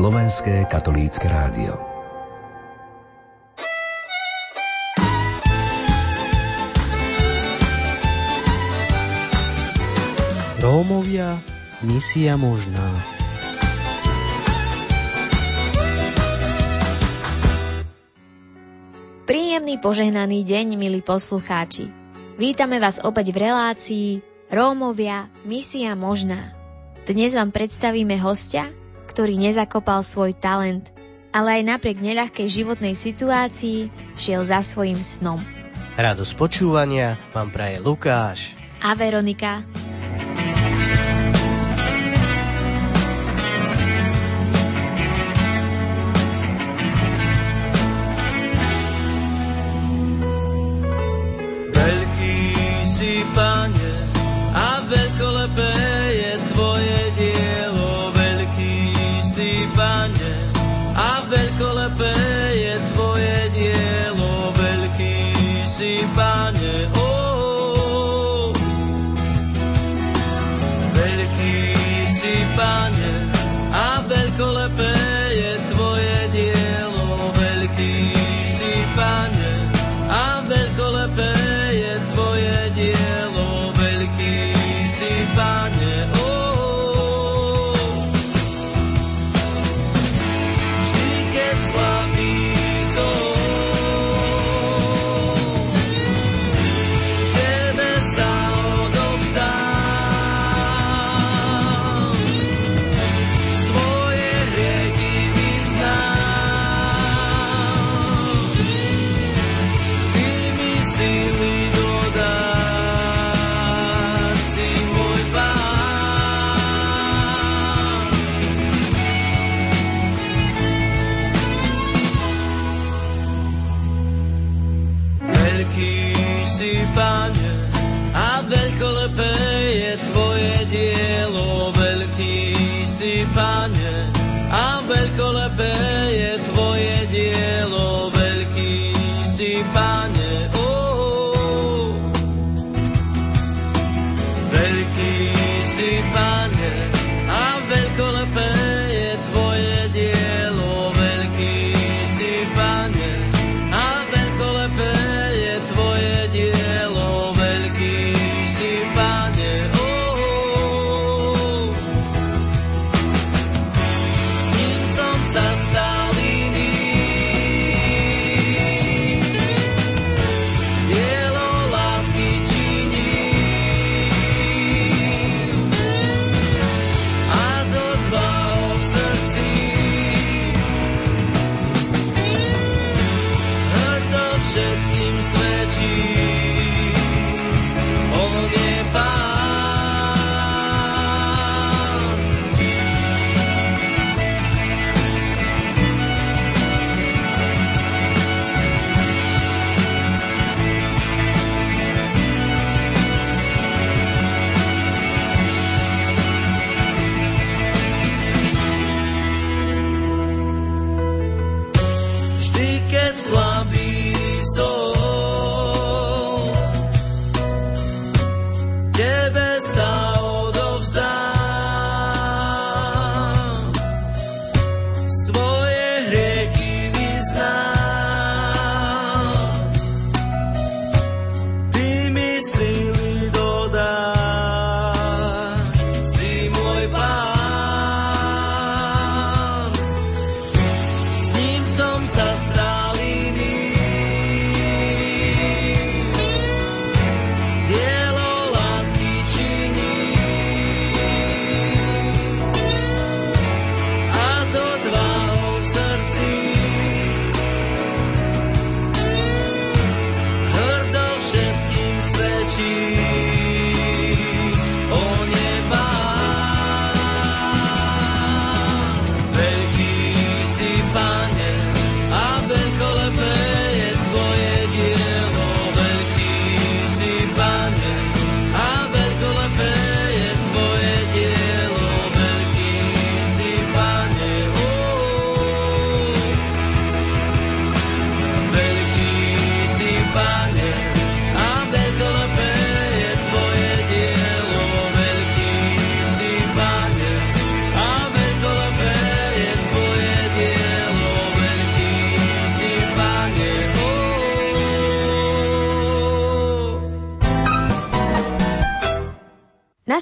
Slovenské katolícke rádio Rómovia, misia možná. Príjemný požehnaný deň, milí poslucháči. Vítame vás opäť v relácii Rómovia, misia možná. Dnes vám predstavíme hostia, ktorý nezakopal svoj talent, ale aj napriek neľahkej životnej situácii šiel za svojim snom. Radosť počúvania vám praje Lukáš a Veronika.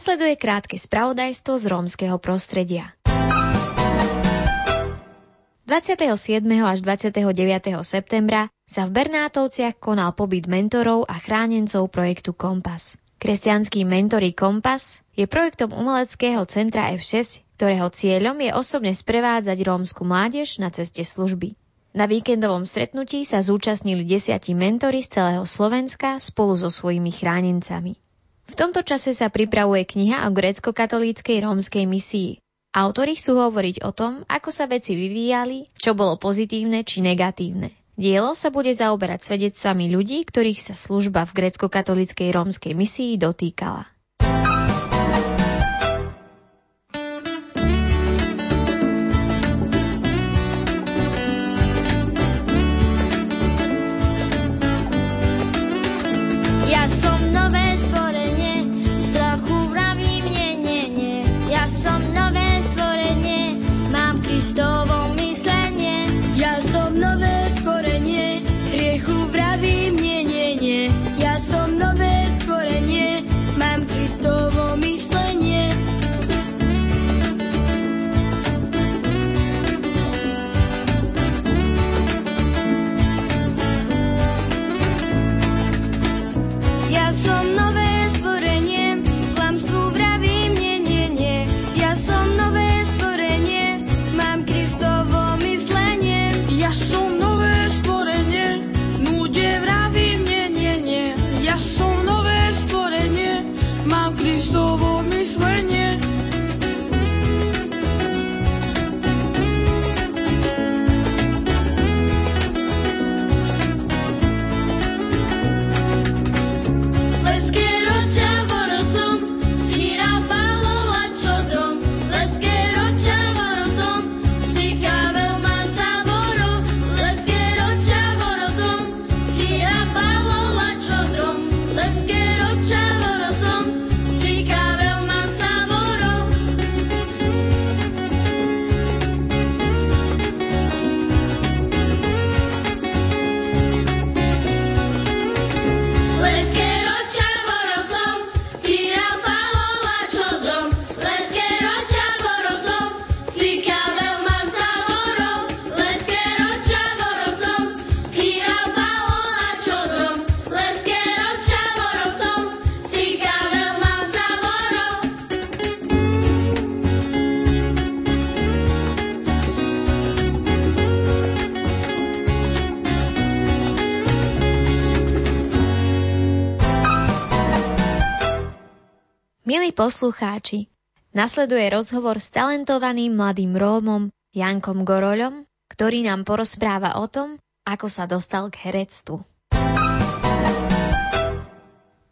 Nasleduje krátke spravodajstvo z rómskeho prostredia. 27. až 29. septembra sa v Bernátovciach konal pobyt mentorov a chránencov projektu Kompas. Kresťanský mentory Kompas je projektom umeleckého centra F6, ktorého cieľom je osobne sprevádzať rómsku mládež na ceste služby. Na víkendovom stretnutí sa zúčastnili desiatí mentory z celého Slovenska spolu so svojimi chránencami. V tomto čase sa pripravuje kniha o grécko-katolíckej rómskej misii. Autori chcú hovoriť o tom, ako sa veci vyvíjali, čo bolo pozitívne či negatívne. Dielo sa bude zaoberať svedectvami ľudí, ktorých sa služba v grécko-katolíckej rómskej misii dotýkala. Poslucháči, nasleduje rozhovor s talentovaným mladým Rómom Jankom Goroľom, ktorý nám porozpráva o tom, ako sa dostal k herectvu.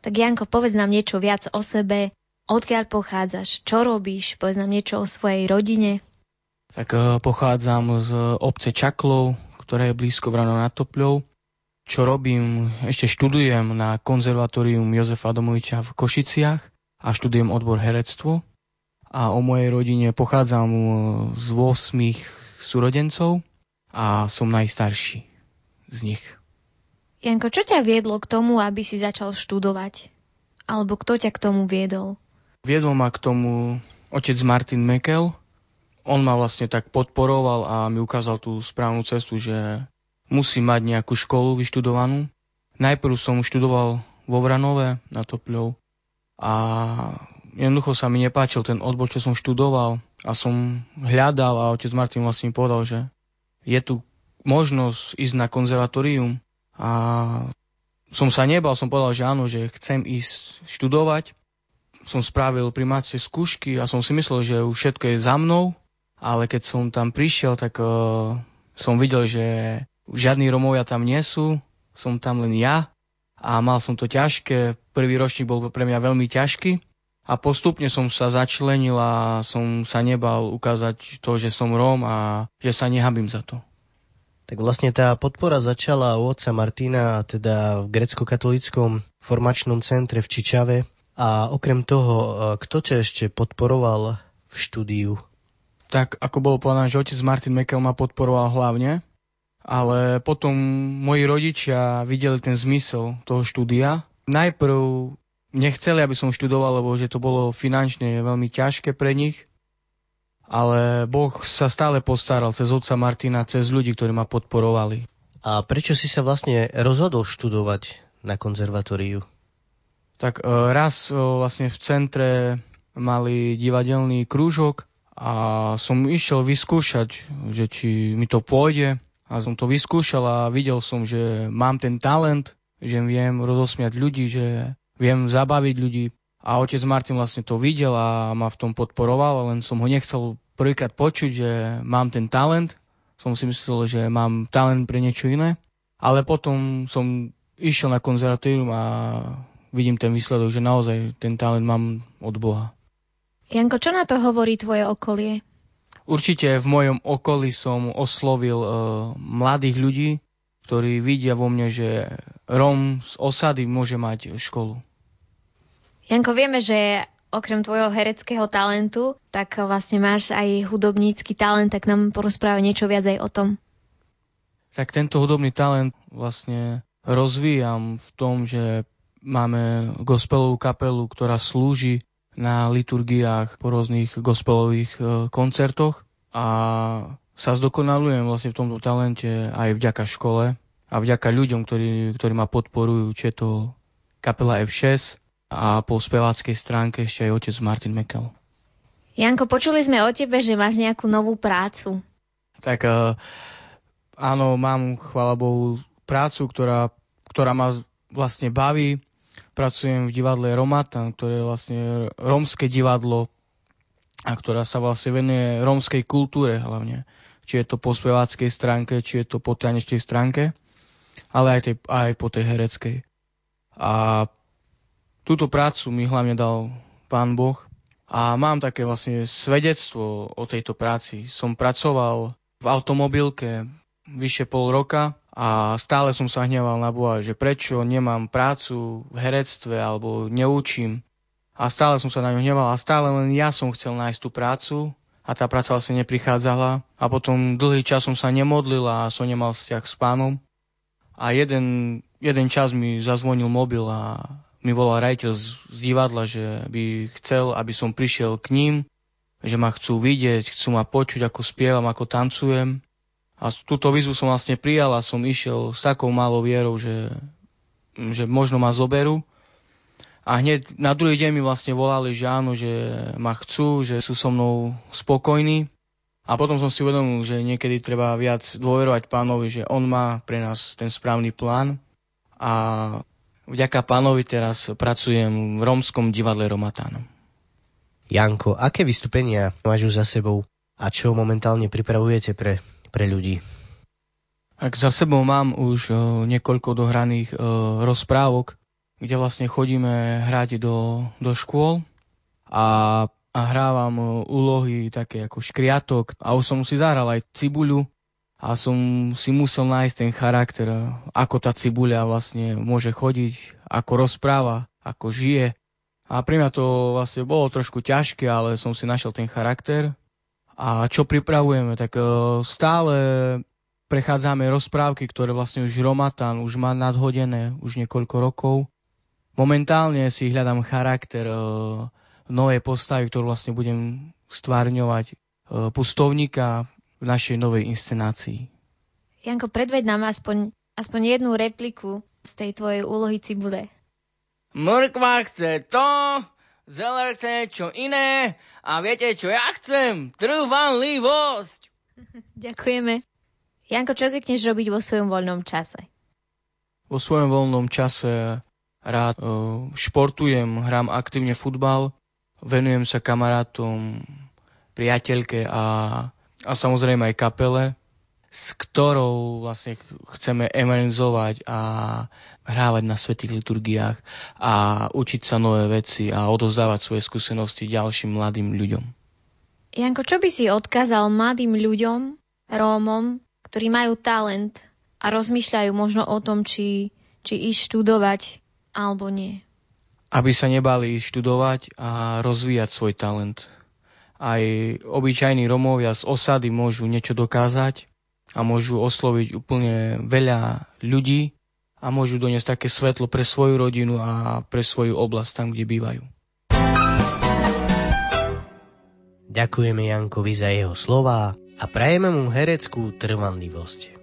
Tak Janko, povedz nám niečo viac o sebe, odkiaľ pochádzaš, čo robíš, povedz nám niečo o svojej rodine. Tak uh, pochádzam z obce Čaklov, ktorá je blízko Vrano nad Topľou. Čo robím? Ešte študujem na konzervatórium Jozefa Domoviča v Košiciach a študujem odbor herectvo. A o mojej rodine pochádzam e, z 8 súrodencov a som najstarší z nich. Janko, čo ťa viedlo k tomu, aby si začal študovať? Alebo kto ťa k tomu viedol? Viedol ma k tomu otec Martin Mekel. On ma vlastne tak podporoval a mi ukázal tú správnu cestu, že musím mať nejakú školu vyštudovanú. Najprv som študoval vo Vranove na Topľov a jednoducho sa mi nepáčil ten odbor, čo som študoval a som hľadal a otec Martin vlastne povedal, že je tu možnosť ísť na konzervatórium a som sa nebal, som povedal, že áno, že chcem ísť študovať. Som spravil primácie skúšky a som si myslel, že už všetko je za mnou, ale keď som tam prišiel, tak uh, som videl, že žiadni Romovia tam nie sú, som tam len ja a mal som to ťažké. Prvý ročník bol pre mňa veľmi ťažký a postupne som sa začlenil a som sa nebal ukázať to, že som Róm a že sa nehabím za to. Tak vlastne tá podpora začala u otca Martina, teda v grecko-katolíckom formačnom centre v Čičave. A okrem toho, kto ťa ešte podporoval v štúdiu? Tak ako bolo povedané, že otec Martin Mekel ma podporoval hlavne, ale potom moji rodičia videli ten zmysel toho štúdia. Najprv nechceli, aby som študoval, lebo že to bolo finančne veľmi ťažké pre nich. Ale Boh sa stále postaral cez otca Martina, cez ľudí, ktorí ma podporovali. A prečo si sa vlastne rozhodol študovať na konzervatóriu? Tak e, raz e, vlastne v centre mali divadelný krúžok a som išiel vyskúšať, že či mi to pôjde. A som to vyskúšal a videl som, že mám ten talent, že viem rozosmiať ľudí, že viem zabaviť ľudí. A otec Martin vlastne to videl a ma v tom podporoval, len som ho nechcel prvýkrát počuť, že mám ten talent. Som si myslel, že mám talent pre niečo iné. Ale potom som išiel na konzervatórium a vidím ten výsledok, že naozaj ten talent mám od Boha. Janko, čo na to hovorí tvoje okolie? Určite v mojom okolí som oslovil uh, mladých ľudí, ktorí vidia vo mne, že Rom z osady môže mať školu. Janko, vieme, že okrem tvojho hereckého talentu, tak vlastne máš aj hudobnícky talent, tak nám porozprávaj niečo viac aj o tom. Tak tento hudobný talent vlastne rozvíjam v tom, že máme gospelovú kapelu, ktorá slúži na liturgiách po rôznych gospelových e, koncertoch a sa zdokonalujem vlastne v tomto talente aj vďaka škole a vďaka ľuďom, ktorí, ktorí ma podporujú, či je to kapela F6 a po speváckej stránke ešte aj otec Martin Mekel. Janko, počuli sme o tebe, že máš nejakú novú prácu. Tak uh, áno, mám, chvála Bohu, prácu, ktorá, ktorá ma vlastne baví pracujem v divadle Romatan, ktoré je vlastne rómske divadlo a ktorá sa vlastne venuje rómskej kultúre hlavne. Či je to po speváckej stránke, či je to po tanečnej stránke, ale aj, tej, aj po tej hereckej. A túto prácu mi hlavne dal Pán Boh a mám také vlastne svedectvo o tejto práci. Som pracoval v automobilke vyše pol roka a stále som sa hneval na Boha, že prečo nemám prácu v herectve alebo neučím. A stále som sa na ňu hneval a stále len ja som chcel nájsť tú prácu a tá práca vlastne neprichádzala. A potom dlhý čas som sa nemodlil a som nemal vzťah s pánom. A jeden, jeden čas mi zazvonil mobil a mi volal rajiteľ z, z divadla, že by chcel, aby som prišiel k ním, že ma chcú vidieť, chcú ma počuť, ako spievam, ako tancujem. A túto výzvu som vlastne prijal a som išiel s takou malou vierou, že, že možno ma zoberú. A hneď na druhý deň mi vlastne volali, že áno, že ma chcú, že sú so mnou spokojní. A potom som si uvedomil, že niekedy treba viac dôverovať pánovi, že on má pre nás ten správny plán. A vďaka pánovi teraz pracujem v rómskom divadle Romatánom. Janko, aké vystúpenia máš už za sebou a čo momentálne pripravujete pre pre ľudí? Ak za sebou mám už uh, niekoľko dohraných uh, rozprávok, kde vlastne chodíme hrať do, do škôl a, a hrávam uh, úlohy také ako škriatok a už som si zahral aj cibuľu a som si musel nájsť ten charakter, ako tá cibuľa vlastne môže chodiť, ako rozpráva, ako žije. A pre mňa to vlastne bolo trošku ťažké, ale som si našiel ten charakter a čo pripravujeme? Tak e, stále prechádzame rozprávky, ktoré vlastne už Romatan už má nadhodené už niekoľko rokov. Momentálne si hľadám charakter e, novej postavy, ktorú vlastne budem stvárňovať e, pustovníka v našej novej inscenácii. Janko, predveď nám aspoň, aspoň jednu repliku z tej tvojej úlohy Cibule. Mrkva chce to, zeler chce niečo iné a viete, čo ja chcem? Trvanlivosť! Ďakujeme. Janko, čo zvykneš robiť vo svojom voľnom čase? Vo svojom voľnom čase rád uh, športujem, hrám aktívne futbal, venujem sa kamarátom, priateľke a, a samozrejme aj kapele s ktorou vlastne chceme evangelizovať a hrávať na svetých liturgiách a učiť sa nové veci a odozdávať svoje skúsenosti ďalším mladým ľuďom. Janko, čo by si odkázal mladým ľuďom, Rómom, ktorí majú talent a rozmýšľajú možno o tom, či, či ísť študovať alebo nie? Aby sa nebali študovať a rozvíjať svoj talent. Aj obyčajní Romovia z osady môžu niečo dokázať a môžu osloviť úplne veľa ľudí a môžu doniesť také svetlo pre svoju rodinu a pre svoju oblasť tam, kde bývajú. Ďakujeme Jankovi za jeho slová a prajeme mu hereckú trvanlivosť.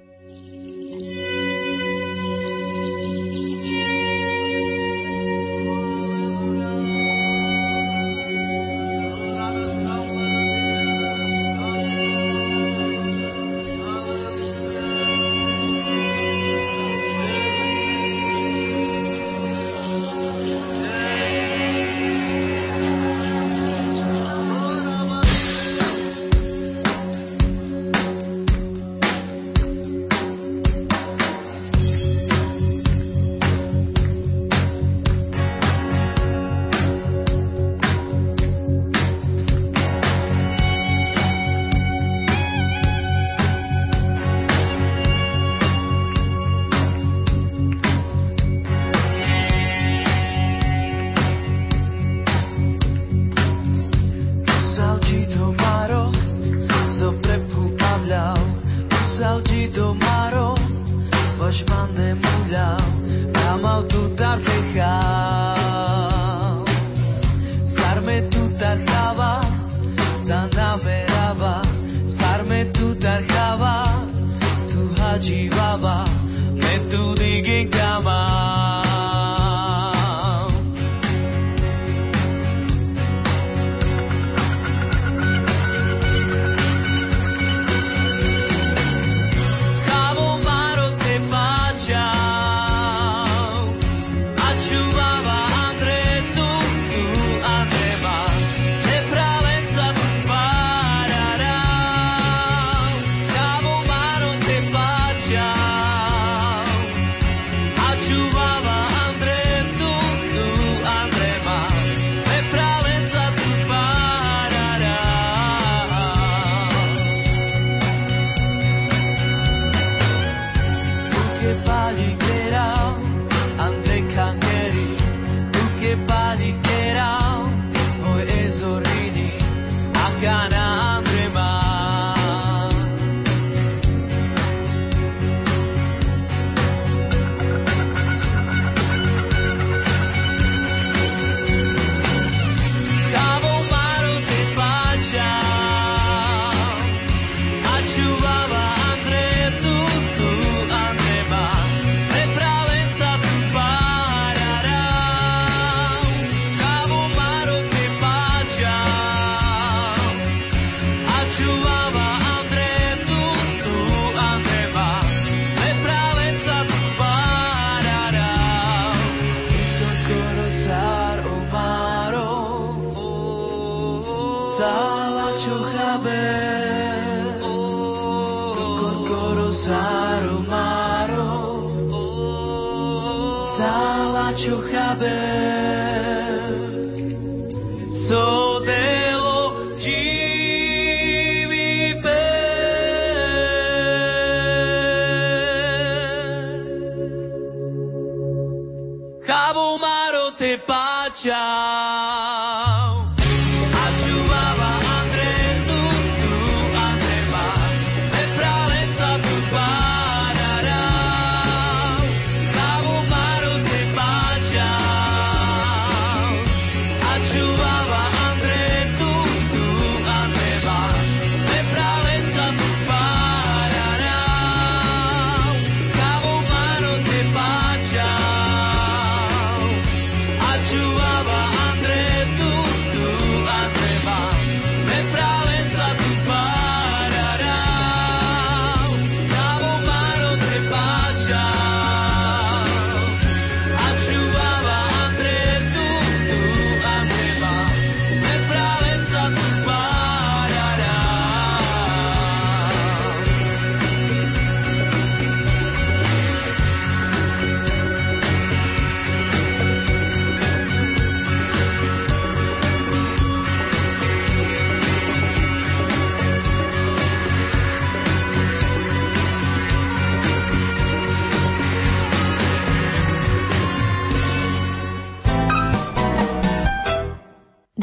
čas.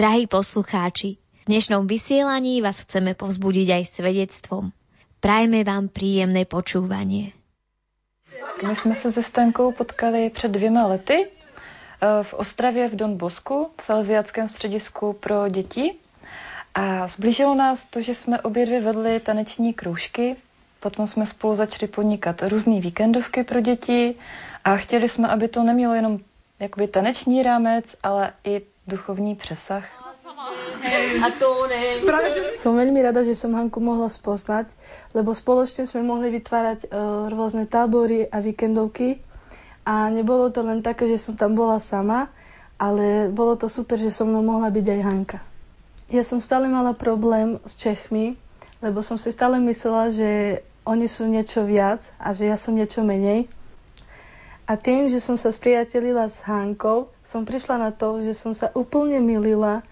Drahí poslucháči, v dnešnom vysielaní vás chceme povzbudiť aj svedectvom. Prajme vám príjemné počúvanie. My jsme se se Stankou potkali před dvěma lety eh, v Ostravě v Don Bosku, v Salesiackém středisku pro děti. A zblížilo nás to, že jsme obě dvě vedli taneční kroužky. Potom jsme spolu začali podnikat různé víkendovky pro děti a chtěli jsme, aby to nemělo jenom jakoby taneční rámec, ale i duchovní přesah. A to ne. Som veľmi rada, že som Hanku mohla spoznať, lebo spoločne sme mohli vytvárať uh, rôzne tábory a víkendovky a nebolo to len také, že som tam bola sama, ale bolo to super, že so mnou mohla byť aj Hanka. Ja som stále mala problém s Čechmi, lebo som si stále myslela, že oni sú niečo viac a že ja som niečo menej. A tým, že som sa spriatelila s Hankou, som prišla na to, že som sa úplne milila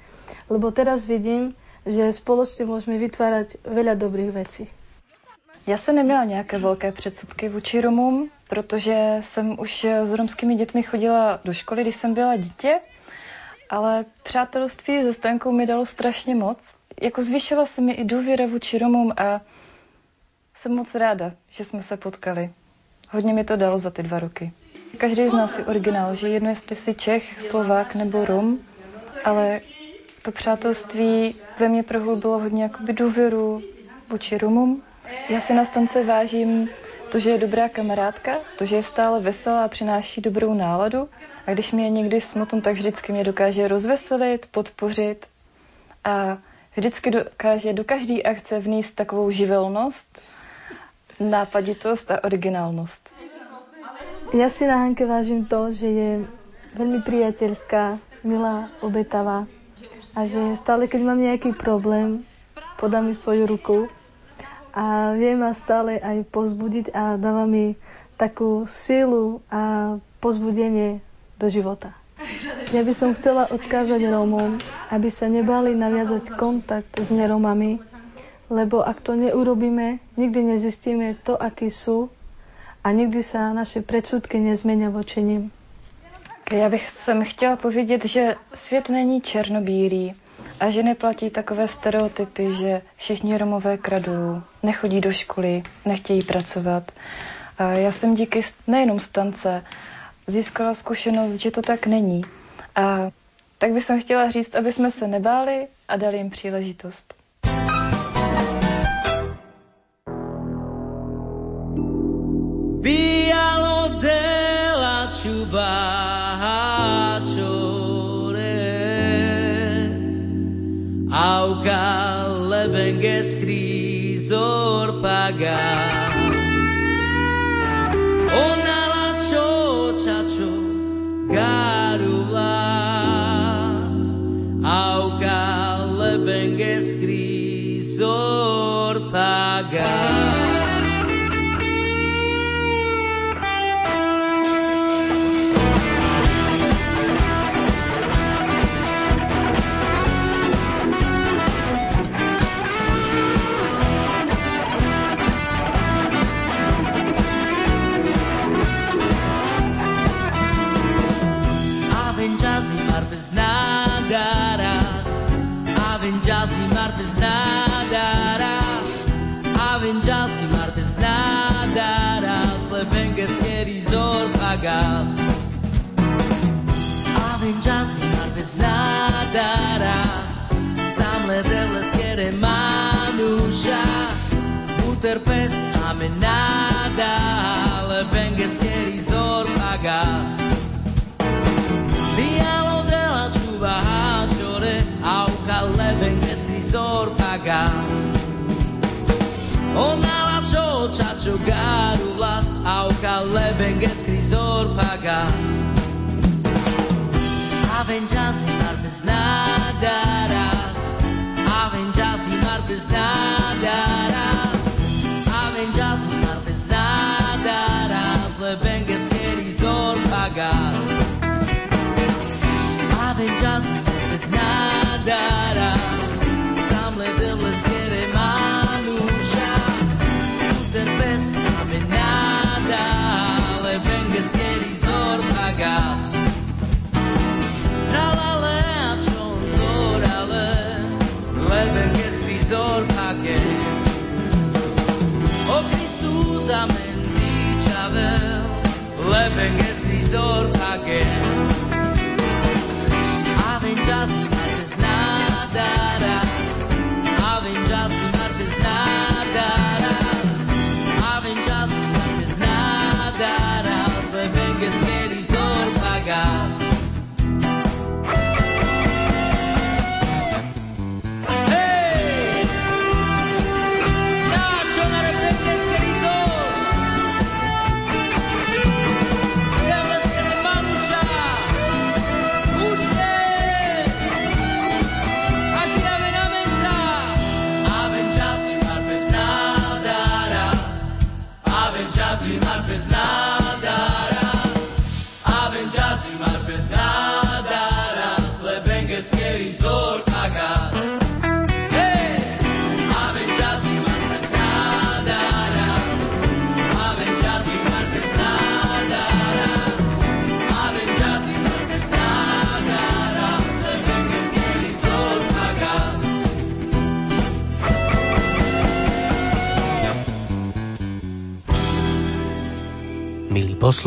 lebo teraz vidím, že společně můžeme vytvárat veľa dobrých věcí. Já jsem neměla nějaké velké předsudky vůči Romům, protože jsem už s romskými dětmi chodila do školy, když jsem byla dítě, ale přátelství se Stankou mi dalo strašně moc. Jako zvýšila se mi i důvěra vůči Romům a jsem moc ráda, že jsme se potkali. Hodně mi to dalo za ty dva roky. Každý z nás je originál, že jedno jestli jsi Čech, Slovák nebo Rom, ale to přátelství ve mně prohloubilo hodně jakoby důvěru vůči Rumům. Já si na stance vážím to, že je dobrá kamarádka, to, že je stále veselá a přináší dobrou náladu. A když mi je někdy smutno, tak vždycky mě dokáže rozveselit, podpořit a vždycky dokáže do každé akce vníst takovou živelnost, nápaditost a originálnost. Já si na Hanke vážím to, že je velmi priateľská, milá, obetavá a že stále, keď mám nejaký problém, podá mi svoju ruku a vie ma stále aj pozbudiť a dáva mi takú silu a pozbudenie do života. Ja by som chcela odkázať Rómom, aby sa nebali naviazať kontakt s neromami, lebo ak to neurobíme, nikdy nezistíme to, akí sú a nikdy sa naše predsudky nezmenia voči nim. Já bych sem chtěla povědět, že svět není černobílý a že neplatí takové stereotypy, že všichni Romové kradou, nechodí do školy, nechtějí pracovat. A já jsem díky nejenom stance získala zkušenost, že to tak není. A tak bych chtěla říct, aby jsme se nebáli a dali jim příležitost. Scrisor paga. Ona la cho chacho garulas auca le vengue scrisor paga querizor pagas Avengiasi mar bez nada raz Sam le debles quere manusha Uter pes amenada Le vengues querizor pagas. Dialo bajatore auca leven escrisor pagas Ona la cho chacho garu blas auca leven escrisor pagas. Avenjas y marpes nadaras Avenjas y marpes nadaras Avenjas y marpes nadaras Leven escrisor pagas. Avenjas Ame nada Le venges keri zor pagas Ralale a chon zorale Le venges kri zor page O Christus amen dichavel Venges grisor again. Avenjas y martes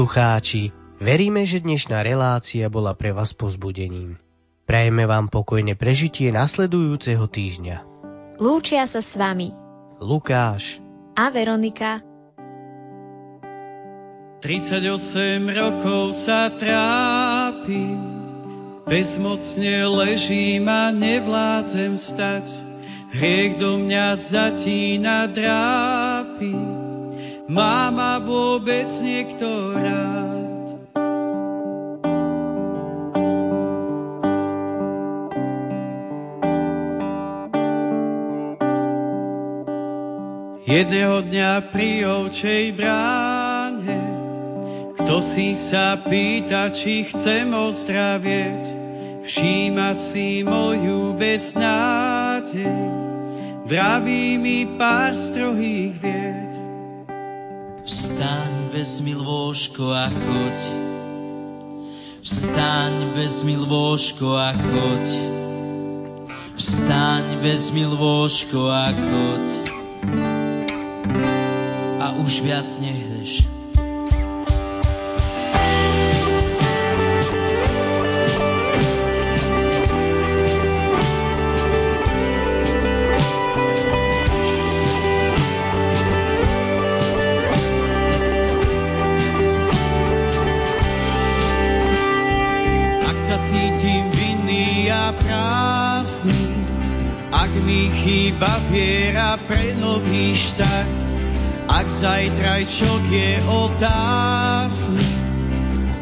poslucháči, veríme, že dnešná relácia bola pre vás pozbudením. Prajeme vám pokojné prežitie nasledujúceho týždňa. Lúčia sa s vami Lukáš a Veronika. 38 rokov sa trápim, bezmocne ležím a nevládzem stať. Hriech do mňa zatína drápim, má ma vôbec niekto rád. Jedného dňa pri ovčej bráne kto si sa pýta, či chcem ozdravieť, všímať si moju beznádej, vraví mi pár strohých vied. Vstaň, vezmi lôžko a choď. Vstaň, vezmi lôžko a choď. Vstaň, vezmi lôžko a choď. A už viac nehreš. Chýba viera pre nový štart. Ak zajtrajčok je otázny,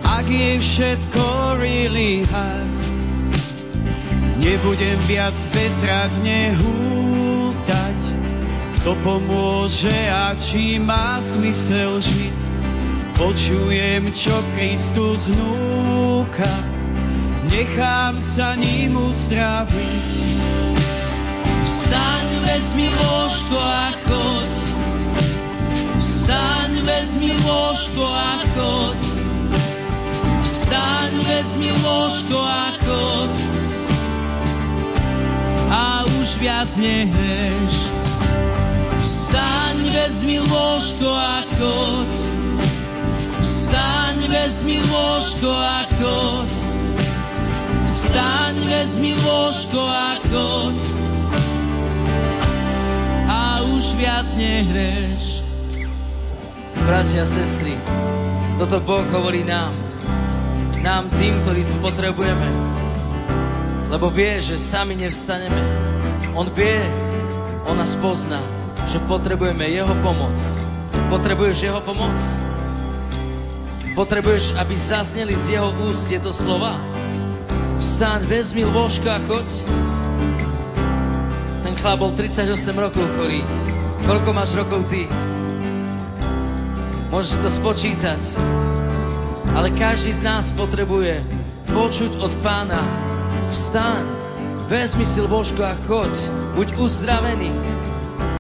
ak je všetko really hard, nebudem viac bezradne hútať, kto pomôže a či má smysel žiť. Počujem, čo Kristus núka, nechám sa ním uzdraviť. Vstaň, vezmi lôžko a choď. Vstaň, vezmi lôžko a choď. Vstaň, vezmi lôžko a choď. A už viac nehreš. Vstaň, vezmi lôžko a choď. Vstaň, vezmi lôžko a choď. Vstaň, vezmi lôžko a choď už viac nehreš. Bratia, sestry, toto Boh hovorí nám. Nám tým, ktorí tu potrebujeme. Lebo vie, že sami nevstaneme. On vie, on nás pozná, že potrebujeme Jeho pomoc. Potrebuješ Jeho pomoc? Potrebuješ, aby zazneli z Jeho úst tieto slova? Vstaň, vezmi lôžko a choď. Ten chlap bol 38 rokov chorý. Koľko máš rokov ty? Môžeš to spočítať. Ale každý z nás potrebuje počuť od pána. Vstaň, vezmi si lôžko a choď. Buď uzdravený.